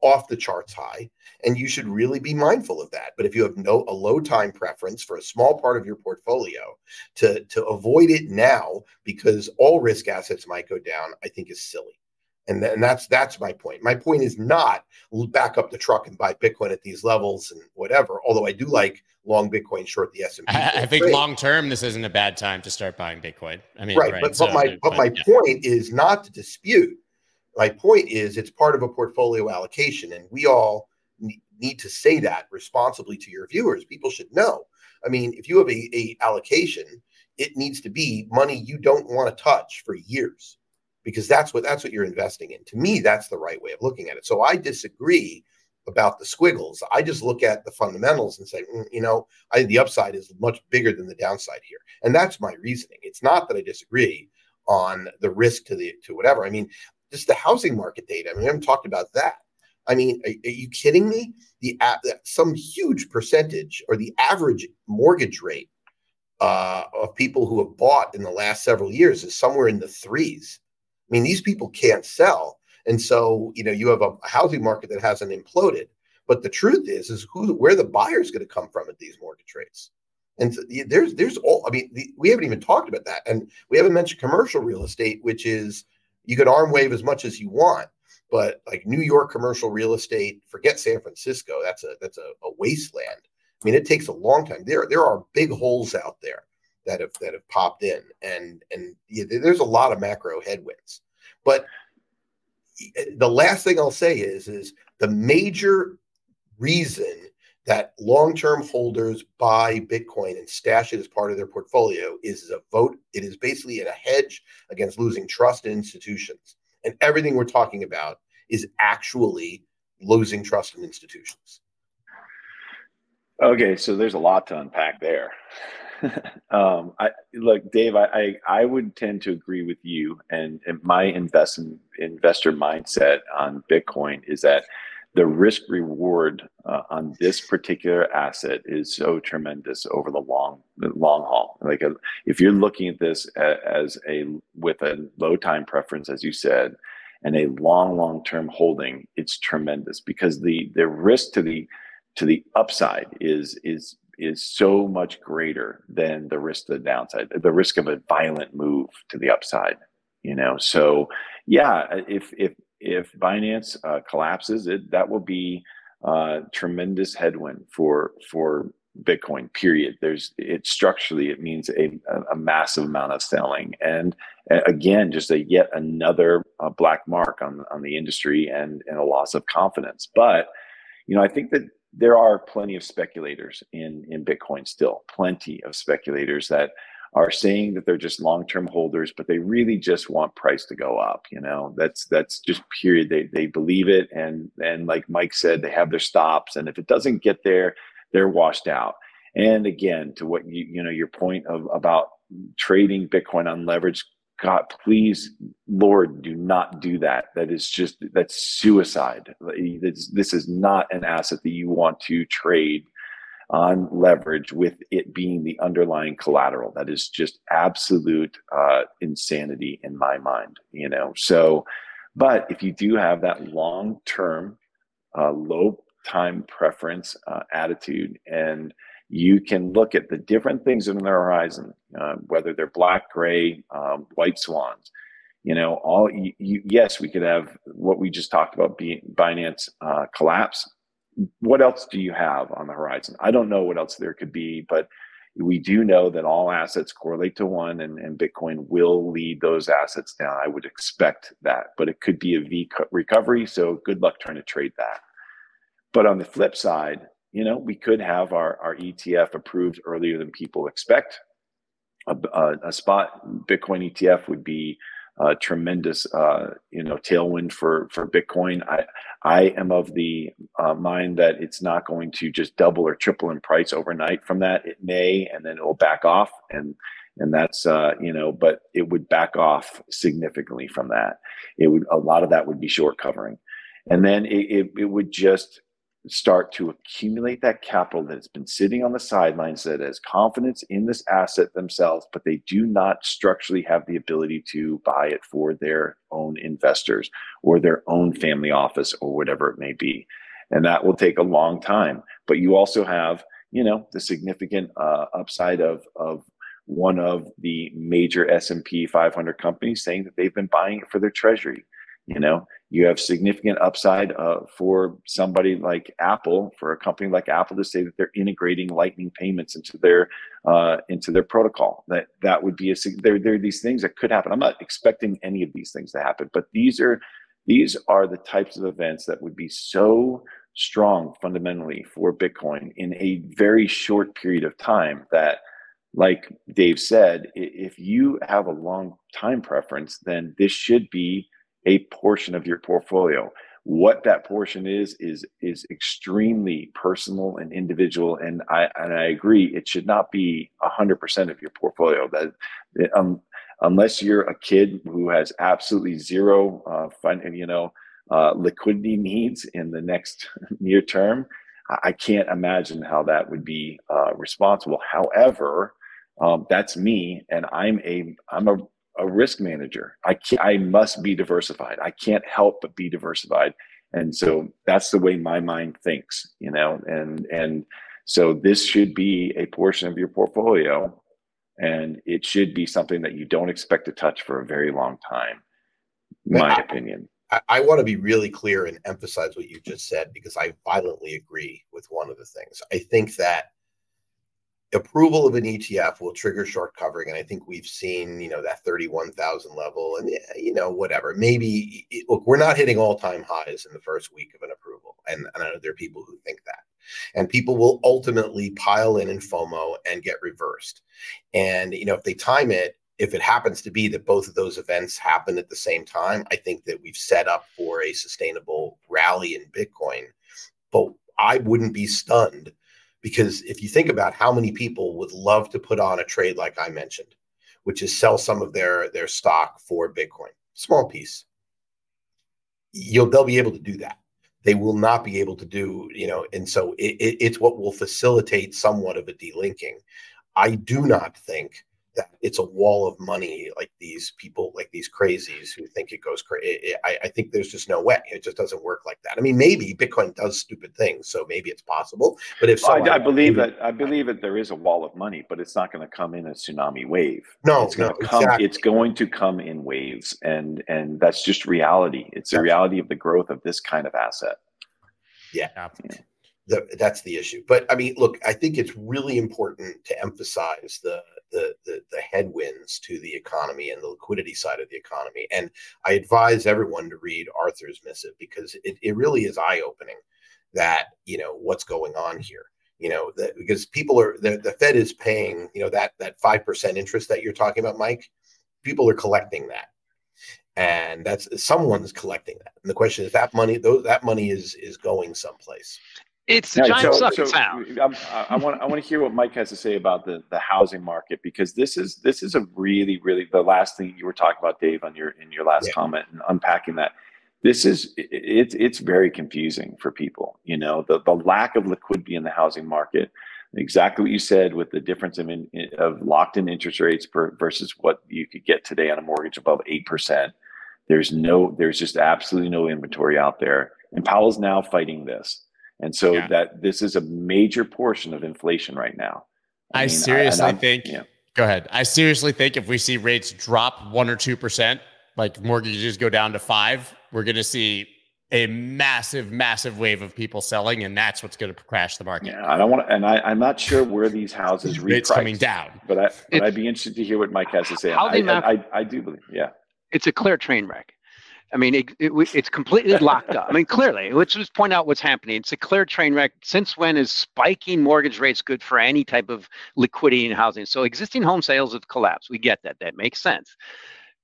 off the charts high, and you should really be mindful of that. But if you have no a low time preference for a small part of your portfolio, to to avoid it now because all risk assets might go down, I think is silly. And, th- and that's that's my point. My point is not back up the truck and buy Bitcoin at these levels and whatever. Although I do like long Bitcoin, short the S and. I, I think long term, this isn't a bad time to start buying Bitcoin. I mean, right, right but, so, but my but my yeah. point is not to dispute. My point is it's part of a portfolio allocation, and we all need to say that responsibly to your viewers. People should know. I mean, if you have a, a allocation, it needs to be money you don't want to touch for years because that's what that's what you're investing in. To me, that's the right way of looking at it. So I disagree about the squiggles. I just look at the fundamentals and say, mm, you know, I the upside is much bigger than the downside here, and that's my reasoning. It's not that I disagree on the risk to the to whatever. I mean, just the housing market data. I mean, we haven't talked about that. I mean, are, are you kidding me? The some huge percentage or the average mortgage rate uh, of people who have bought in the last several years is somewhere in the threes. I mean, these people can't sell, and so you know you have a housing market that hasn't imploded. But the truth is, is who where the buyer's going to come from at these mortgage rates. And there's there's all I mean, the, we haven't even talked about that, and we haven't mentioned commercial real estate, which is you can arm wave as much as you want, but like New York commercial real estate, forget San Francisco. That's a that's a, a wasteland. I mean, it takes a long time. There there are big holes out there that have that have popped in, and and yeah, there's a lot of macro headwinds. But eh, the last thing I'll say is is the major reason that long-term holders buy Bitcoin and stash it as part of their portfolio is a vote. It is basically a hedge against losing trust in institutions. And everything we're talking about is actually losing trust in institutions. Okay, so there's a lot to unpack there. um, I look, Dave. I, I, I would tend to agree with you, and, and my investment investor mindset on Bitcoin is that the risk reward uh, on this particular asset is so tremendous over the long long haul. Like uh, if you're looking at this as a with a low time preference, as you said, and a long long term holding, it's tremendous because the the risk to the to the upside is is is so much greater than the risk to the downside. The risk of a violent move to the upside, you know. So yeah, if if if Binance uh, collapses, it that will be uh, tremendous headwind for for Bitcoin. Period. There's it structurally it means a, a massive amount of selling, and again, just a yet another uh, black mark on on the industry and and a loss of confidence. But you know, I think that there are plenty of speculators in in Bitcoin still, plenty of speculators that are saying that they're just long-term holders, but they really just want price to go up. You know, that's that's just period. They they believe it, and and like Mike said, they have their stops, and if it doesn't get there, they're washed out. And again, to what you you know your point of about trading Bitcoin on leverage. God, please, Lord, do not do that. That is just that's suicide. This is not an asset that you want to trade on leverage with it being the underlying collateral. That is just absolute uh, insanity in my mind, you know. So, but if you do have that long term, uh, low time preference uh, attitude, and you can look at the different things on the horizon, uh, whether they're black, gray, um, white swans. You know, all you, you, yes, we could have what we just talked about, being Binance uh, collapse what else do you have on the horizon? I don't know what else there could be, but we do know that all assets correlate to one and, and Bitcoin will lead those assets down. I would expect that, but it could be a V recovery. So good luck trying to trade that. But on the flip side, you know, we could have our, our ETF approved earlier than people expect. A, a, a spot Bitcoin ETF would be a tremendous, uh, you know, tailwind for for Bitcoin. I I am of the uh, mind that it's not going to just double or triple in price overnight. From that, it may, and then it will back off, and and that's uh, you know, but it would back off significantly from that. It would a lot of that would be short covering, and then it, it, it would just start to accumulate that capital that's been sitting on the sidelines that has confidence in this asset themselves, but they do not structurally have the ability to buy it for their own investors or their own family office or whatever it may be. And that will take a long time. But you also have, you know, the significant uh, upside of, of one of the major S&P 500 companies saying that they've been buying it for their treasury. You know, you have significant upside uh, for somebody like Apple, for a company like Apple to say that they're integrating Lightning payments into their uh, into their protocol. That that would be a there. There are these things that could happen. I'm not expecting any of these things to happen, but these are these are the types of events that would be so strong fundamentally for Bitcoin in a very short period of time that like Dave said, if you have a long time preference, then this should be a portion of your portfolio. What that portion is is is extremely personal and individual, and I and I agree it should not be hundred percent of your portfolio. That um, unless you're a kid who has absolutely zero uh, fun, you know, uh, liquidity needs in the next near term, I can't imagine how that would be uh, responsible. However, um, that's me, and I'm a I'm a, a risk manager. I can't, I must be diversified. I can't help but be diversified, and so that's the way my mind thinks. You know, and and so this should be a portion of your portfolio, and it should be something that you don't expect to touch for a very long time. My I, opinion. I, I want to be really clear and emphasize what you just said because I violently agree with one of the things. I think that approval of an ETF will trigger short covering, and I think we've seen you know that thirty-one thousand level, and you know whatever. Maybe look, we're not hitting all-time highs in the first week of an approval, and, and I know there are people who think that, and people will ultimately pile in in FOMO and get reversed, and you know if they time it if it happens to be that both of those events happen at the same time, I think that we've set up for a sustainable rally in Bitcoin. But I wouldn't be stunned because if you think about how many people would love to put on a trade like I mentioned, which is sell some of their their stock for Bitcoin, small piece, you'll they'll be able to do that. They will not be able to do, you know, and so it, it, it's what will facilitate somewhat of a delinking. I do not think that it's a wall of money like these people like these crazies who think it goes crazy I, I, think there's just no way it just doesn't work like that i mean maybe bitcoin does stupid things so maybe it's possible but if so I, I, believe that i believe that there is a wall of money but it's not going to come in a tsunami wave no it's going no, to come exactly. it's going to come in waves and and that's just reality it's the reality of the growth of this kind of asset yeah. yeah the, that's the issue. But I mean, look, I think it's really important to emphasize the, the, the the headwinds to the economy and the liquidity side of the economy. And I advise everyone to read Arthur's missive because it, it really is eye opening that you know what's going on here. You know that because people are the, the Fed is paying you know that that five percent interest that you're talking about, Mike. People are collecting that and that's someone's collecting that. And the question is that money, that money is is going someplace. It's the giant so, sucking so sound. I want I want to hear what Mike has to say about the the housing market because this is this is a really really the last thing you were talking about, Dave, on your in your last yeah. comment and unpacking that. This is it's it's very confusing for people. You know the the lack of liquidity in the housing market. Exactly what you said with the difference in, in of locked in interest rates per, versus what you could get today on a mortgage above eight percent. There's no there's just absolutely no inventory out there, and Powell's now fighting this and so yeah. that this is a major portion of inflation right now. I, I mean, seriously I, think. Yeah. Go ahead. I seriously think if we see rates drop one or two percent, like mortgages go down to five, we're going to see a massive, massive wave of people selling, and that's what's going to crash the market. Yeah, I don't want to, and I, am not sure where these houses rates coming down, but I, but I'd be interested to hear what Mike has to say. How I, I, I, I do believe, yeah, it's a clear train wreck. I mean, it, it, it's completely locked up. I mean, clearly, let's just point out what's happening. It's a clear train wreck. Since when is spiking mortgage rates good for any type of liquidity in housing? So existing home sales have collapsed. We get that. That makes sense.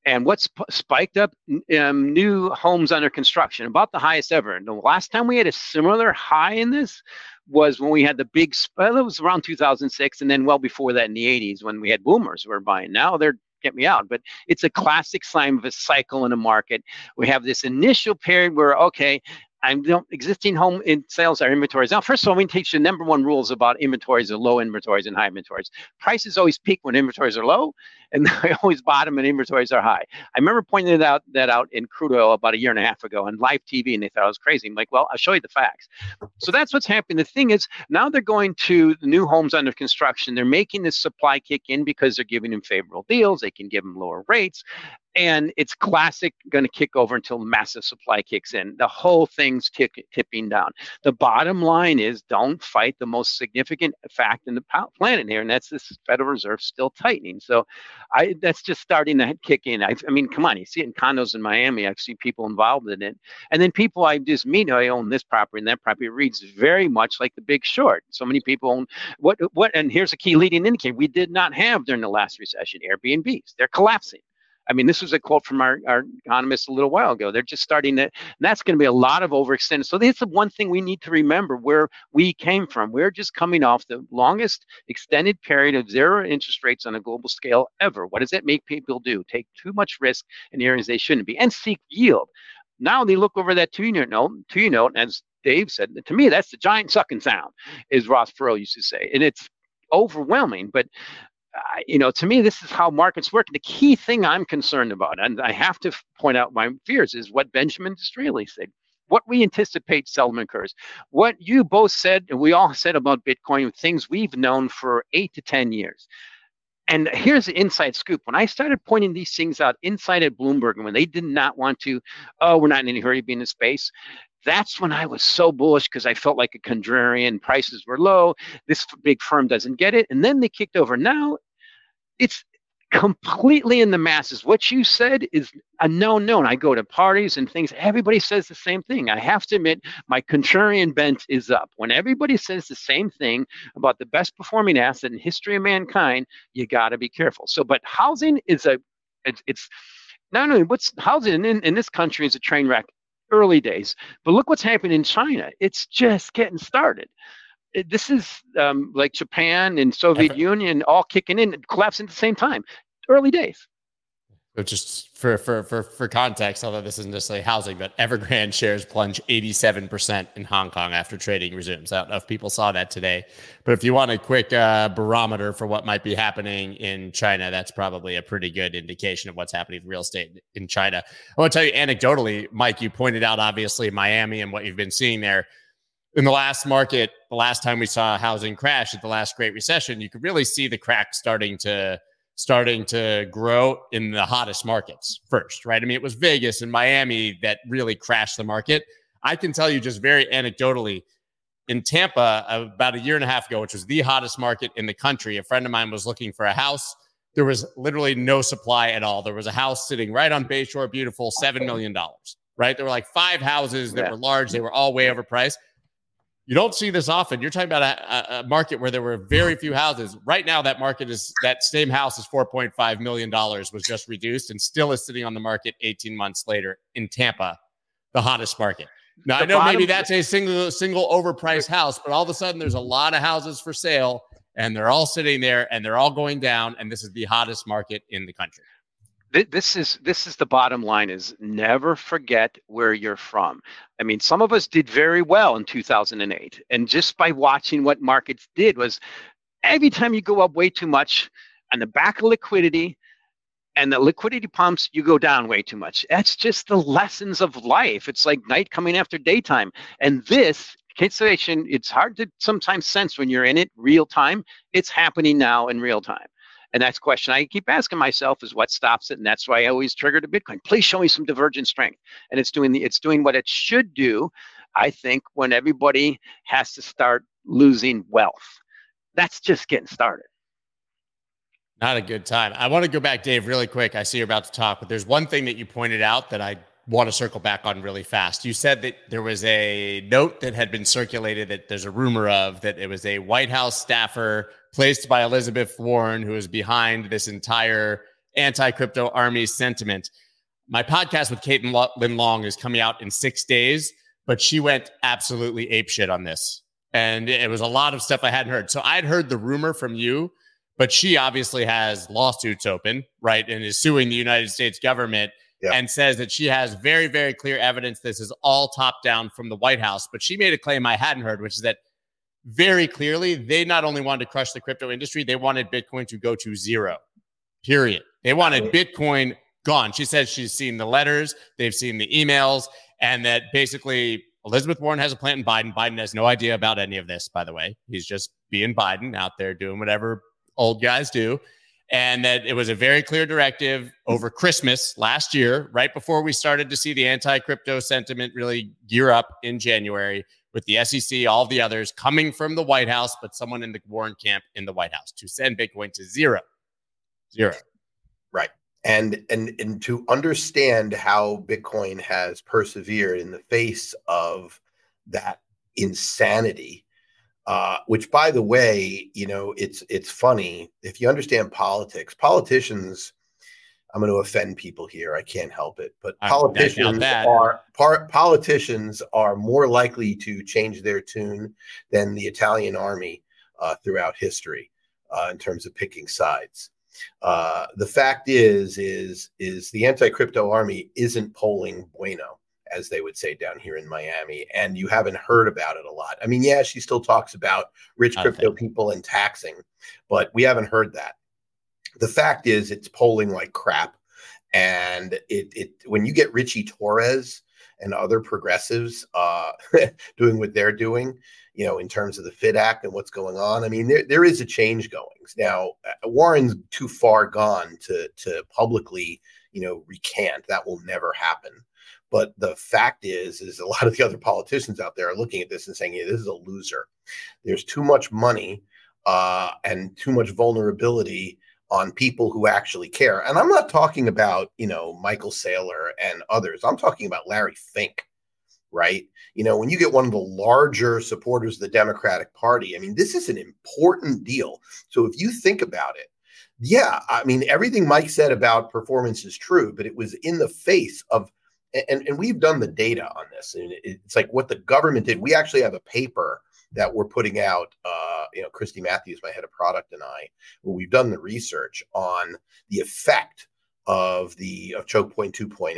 And what's spiked up? Um, new homes under construction, about the highest ever. And the last time we had a similar high in this was when we had the big, well, it was around 2006, and then well before that in the 80s when we had boomers who were buying. Now they're get me out. But it's a classic sign of a cycle in a market. We have this initial period where, okay, I don't existing home in sales are inventories. Now, first of all, we teach the number one rules about inventories are low inventories and high inventories. Prices always peak when inventories are low, and they always bottom when inventories are high. I remember pointing that out that out in crude oil about a year and a half ago on live TV, and they thought I was crazy. I'm like, well, I'll show you the facts. So that's what's happening. The thing is, now they're going to new homes under construction. They're making this supply kick in because they're giving them favorable deals. They can give them lower rates, and it's classic going to kick over until massive supply kicks in. The whole thing's tick, tipping down. The bottom line is don't fight the most significant fact in the planet here and that's this federal reserve still tightening. So i that's just starting to kick in. I, I, mean come on you see it in condos in miami i see people involved in it. And then people i just meet i own this property and that property reads very much like the big short. So many people own what what and here's a key leading indicator we did not have during the last recession airbnbs. They're collapsing I mean, this was a quote from our, our economists a little while ago. They're just starting to, that's going to be a lot of overextended. So that's the one thing we need to remember where we came from. We're just coming off the longest extended period of zero interest rates on a global scale ever. What does that make people do? Take too much risk in areas they shouldn't be and seek yield Now they look over that two-year note, two unit note, as Dave said, to me, that's the giant sucking sound, is Ross Perot used to say. And it's overwhelming. But you know, to me, this is how markets work. The key thing I'm concerned about, and I have to point out my fears, is what Benjamin Disraeli said. What we anticipate seldom occurs. What you both said, and we all said about Bitcoin, things we've known for eight to 10 years. And here's the inside scoop. When I started pointing these things out inside at Bloomberg, and when they did not want to, oh, we're not in any hurry to be in space, that's when I was so bullish because I felt like a contrarian. Prices were low. This big firm doesn't get it. And then they kicked over. Now it's completely in the masses. What you said is a known known. I go to parties and things. Everybody says the same thing. I have to admit, my contrarian bent is up. When everybody says the same thing about the best performing asset in history of mankind, you got to be careful. So, but housing is a, it's, it's not only what's housing in, in this country is a train wreck early days. But look what's happening in China. It's just getting started. It, this is um, like Japan and Soviet Union all kicking in, and collapsing at the same time. Early days. Just for, for, for, for context, although this isn't necessarily housing, but Evergrande shares plunge 87% in Hong Kong after trading resumes. I don't know if people saw that today, but if you want a quick uh, barometer for what might be happening in China, that's probably a pretty good indication of what's happening in real estate in China. I want to tell you anecdotally, Mike, you pointed out obviously Miami and what you've been seeing there. In the last market, the last time we saw a housing crash at the last Great Recession, you could really see the cracks starting to – starting to grow in the hottest markets first, right? I mean, it was Vegas and Miami that really crashed the market. I can tell you just very anecdotally, in Tampa about a year and a half ago, which was the hottest market in the country, a friend of mine was looking for a house. There was literally no supply at all. There was a house sitting right on Bayshore, beautiful, $7 million, right? There were like five houses that yeah. were large. They were all way overpriced. You don't see this often. You're talking about a, a, market where there were very few houses. Right now, that market is that same house is 4.5 million dollars was just reduced and still is sitting on the market 18 months later in Tampa, the hottest market. Now the I know bottom, maybe that's a single single overpriced house, but all of a sudden there's a lot of houses for sale and they're all sitting there and they're all going down and this is the hottest market in the country this is this is the bottom line is never forget where you're from. I mean some of us did very well in 2008 and just by watching what markets did was every time you go up way too much on the back of liquidity and the liquidity pumps you go down way too much. That's just the lessons of life. It's like night coming after daytime. And this situation it's hard to sometimes sense when you're in it real time. It's happening now in real time and that's question I keep asking myself is what stops it? And that's why I always trigger to Bitcoin. Please show me some divergent strength. And it's doing the it's doing what it should do, I think, when everybody has to start losing wealth. That's just getting started. Not a good time. I want to go back, Dave, really quick. I see you're about to talk, but there's one thing that you pointed out that I want to circle back on really fast. You said that there was a note that had been circulated that there's a rumor of that it was a White House staffer placed by Elizabeth Warren, who is behind this entire anti crypto army sentiment. My podcast with Kate Caitlin Long is coming out in six days, but she went absolutely apeshit on this. And it was a lot of stuff I hadn't heard. So I'd heard the rumor from you, but she obviously has lawsuits open, right? And is suing the United States government yeah. and says that she has very, very clear evidence this is all top down from the White House. But she made a claim I hadn't heard, which is that very clearly they not only wanted to crush the crypto industry, they wanted Bitcoin to go to zero, period. They wanted Bitcoin gone. She says she's seen the letters, they've seen the emails, and that basically Elizabeth Warren has a plan in Biden. Biden has no idea about any of this, by the way. He's just being Biden out there doing whatever old guys do. And that it was a very clear directive over Christmas last year, right before we started to see the anti crypto sentiment really gear up in January with the SEC, all the others coming from the White House, but someone in the Warren camp in the White House to send Bitcoin to zero. Zero. Right. And and and to understand how Bitcoin has persevered in the face of that insanity, uh, which by the way, you know, it's it's funny if you understand politics. Politicians I'm going to offend people here. I can't help it. But politicians are par, politicians are more likely to change their tune than the Italian army uh, throughout history uh, in terms of picking sides. Uh, the fact is, is is the anti-crypto army isn't polling bueno. As they would say down here in Miami, and you haven't heard about it a lot. I mean, yeah, she still talks about rich crypto people and taxing, but we haven't heard that. The fact is, it's polling like crap, and it it when you get Richie Torres and other progressives uh, doing what they're doing, you know, in terms of the Fit Act and what's going on. I mean, there, there is a change going now. Uh, Warren's too far gone to to publicly, you know, recant. That will never happen. But the fact is, is a lot of the other politicians out there are looking at this and saying, "Yeah, this is a loser. There's too much money uh, and too much vulnerability." on people who actually care. And I'm not talking about, you know, Michael Saylor and others. I'm talking about Larry Fink, right? You know, when you get one of the larger supporters of the Democratic Party, I mean, this is an important deal. So if you think about it, yeah, I mean, everything Mike said about performance is true, but it was in the face of, and, and we've done the data on this. And it's like what the government did. We actually have a paper that we're putting out. Uh, you know, Christy Matthews, my head of product, and I, where we've done the research on the effect of the of choke point 2.0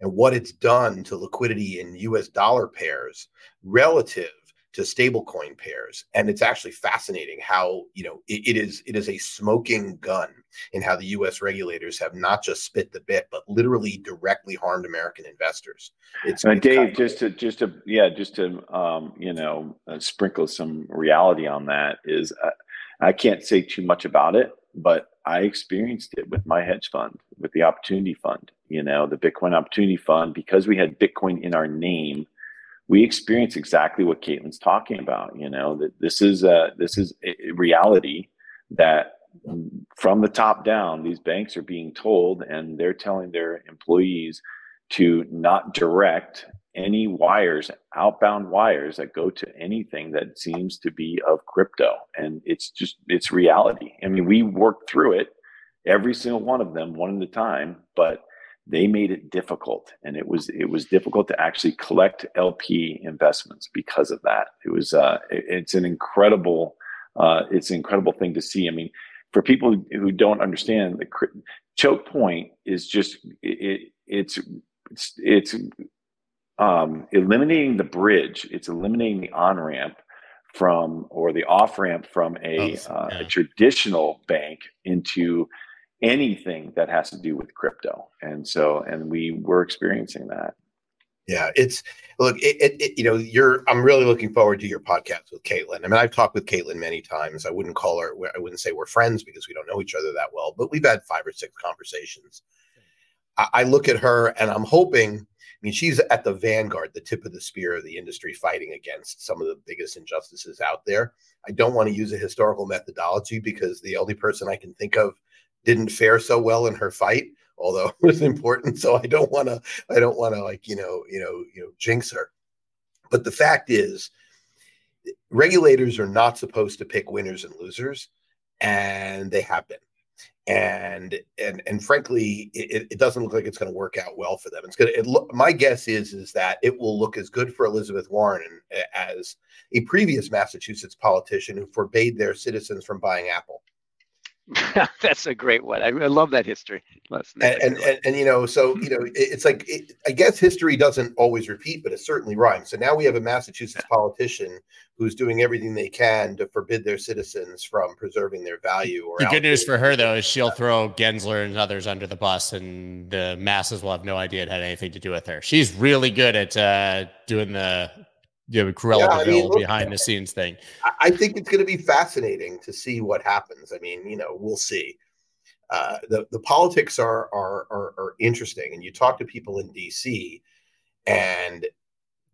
and what it's done to liquidity in U.S. dollar pairs relative to stablecoin pairs. And it's actually fascinating how you know it, it is it is a smoking gun in how the us regulators have not just spit the bit but literally directly harmed american investors. It's uh, dave just to just to yeah just to um, you know uh, sprinkle some reality on that is uh, i can't say too much about it but i experienced it with my hedge fund with the opportunity fund you know the bitcoin opportunity fund because we had bitcoin in our name we experience exactly what Caitlin's talking about. You know that this is a this is a reality that from the top down, these banks are being told, and they're telling their employees to not direct any wires, outbound wires that go to anything that seems to be of crypto. And it's just it's reality. I mean, we worked through it, every single one of them, one at a time, but they made it difficult and it was it was difficult to actually collect lp investments because of that. It was uh, it, it's an incredible uh, it's an incredible thing to see. I mean for people who don't understand the choke point is just it, it's it's it's um, eliminating the bridge. It's eliminating the on ramp from or the off ramp from a, oh, uh, a traditional bank into anything that has to do with crypto. And so, and we were experiencing that. Yeah, it's look, it, it, it, you know, you're. I'm really looking forward to your podcast with Caitlin. I mean, I've talked with Caitlin many times. I wouldn't call her. I wouldn't say we're friends because we don't know each other that well, but we've had five or six conversations. I, I look at her and I'm hoping. I mean, she's at the vanguard, the tip of the spear of the industry, fighting against some of the biggest injustices out there. I don't want to use a historical methodology because the only person I can think of didn't fare so well in her fight, although it was important. So I don't want to, I don't want to like, you know, you know, you know, jinx her. But the fact is, regulators are not supposed to pick winners and losers, and they have been. And and and frankly, it, it doesn't look like it's going to work out well for them. It's going to. My guess is is that it will look as good for Elizabeth Warren eh, as a previous Massachusetts politician who forbade their citizens from buying Apple That's a great one. I, I love that history. and, and, and, and, you know, so you know, it, it's like it, I guess history doesn't always repeat, but it certainly rhymes. So now we have a Massachusetts politician who's doing everything they can to forbid their citizens from preserving their value. Or the good news for her though is she'll throw Gensler and others under the bus, and the masses will have no idea it had anything to do with her. She's really good at uh, doing the you know, Cruella yeah, I mean, look, behind the scenes thing. I think it's going to be fascinating to see what happens. I mean, you know, we'll see. Uh, the the politics are, are are are interesting, and you talk to people in D.C. and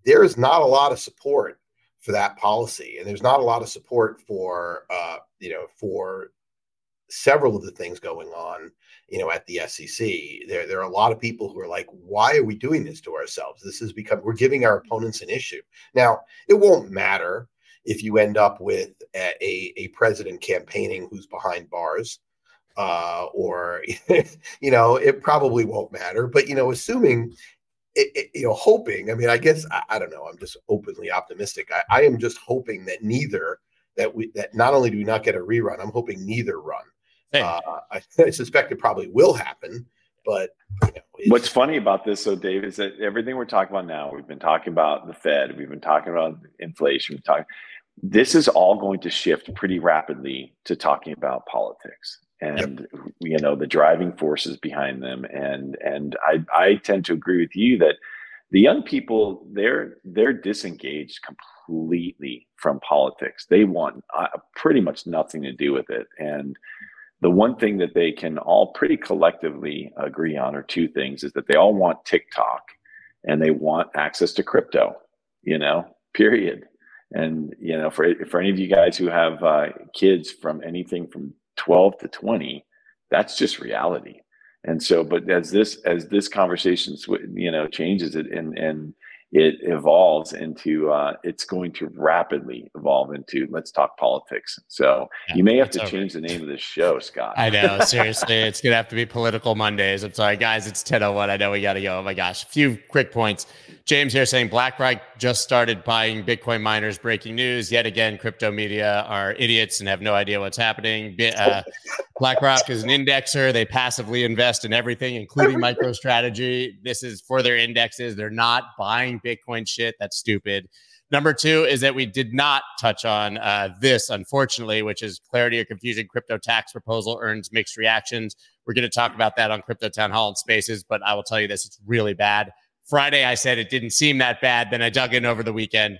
there is not a lot of support for that policy, and there's not a lot of support for uh, you know for several of the things going on you know, at the SEC. There, there are a lot of people who are like, why are we doing this to ourselves? This is because we're giving our opponents an issue. Now, it won't matter if you end up with a, a, a president campaigning who's behind bars. Uh, or you know, it probably won't matter. But you know, assuming it, it, you know, hoping. I mean, I guess I, I don't know. I'm just openly optimistic. I, I, am just hoping that neither that we that not only do we not get a rerun, I'm hoping neither run. Uh, I, I, suspect it probably will happen, but you know, What's funny about this, so Dave, is that everything we're talking about now, we've been talking about the Fed, we've been talking about inflation, we've talking. This is all going to shift pretty rapidly to talking about politics and yep. you know the driving forces behind them. And and I I tend to agree with you that the young people they're they're disengaged completely from politics. They want uh, pretty much nothing to do with it, and the one thing that they can all pretty collectively agree on are two things is that they all want TikTok and they want access to crypto, you know, period. And, you know, for, for any of you guys who have uh, kids from anything from 12 to 20, that's just reality. And so, but as this, as this conversation, you know, changes it and, and, it evolves into uh, it's going to rapidly evolve into let's talk politics. So yeah, you may have to over. change the name of this show scott. I know seriously it's gonna have to be political mondays. I'm sorry guys it's 1001 i know we gotta go. Oh my gosh a few quick points. James here saying blackrock just started buying bitcoin miners. Breaking news yet again crypto media are idiots and have no idea what's happening. Uh, blackrock is an indexer. They passively invest in everything including microstrategy. This is for their indexes. They're not buying Bitcoin shit. That's stupid. Number two is that we did not touch on uh, this, unfortunately, which is clarity or confusion. Crypto tax proposal earns mixed reactions. We're going to talk about that on Crypto Town Hall and Spaces, but I will tell you this: it's really bad. Friday, I said it didn't seem that bad. Then I dug in over the weekend.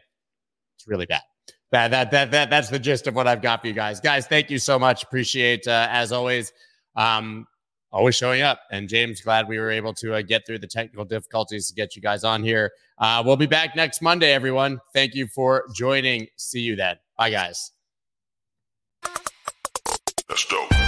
It's really bad. That that that that that's the gist of what I've got for you guys. Guys, thank you so much. Appreciate uh, as always. Um, always showing up. And James, glad we were able to uh, get through the technical difficulties to get you guys on here. Uh, we'll be back next Monday, everyone. Thank you for joining. See you then. Bye, guys. That's dope.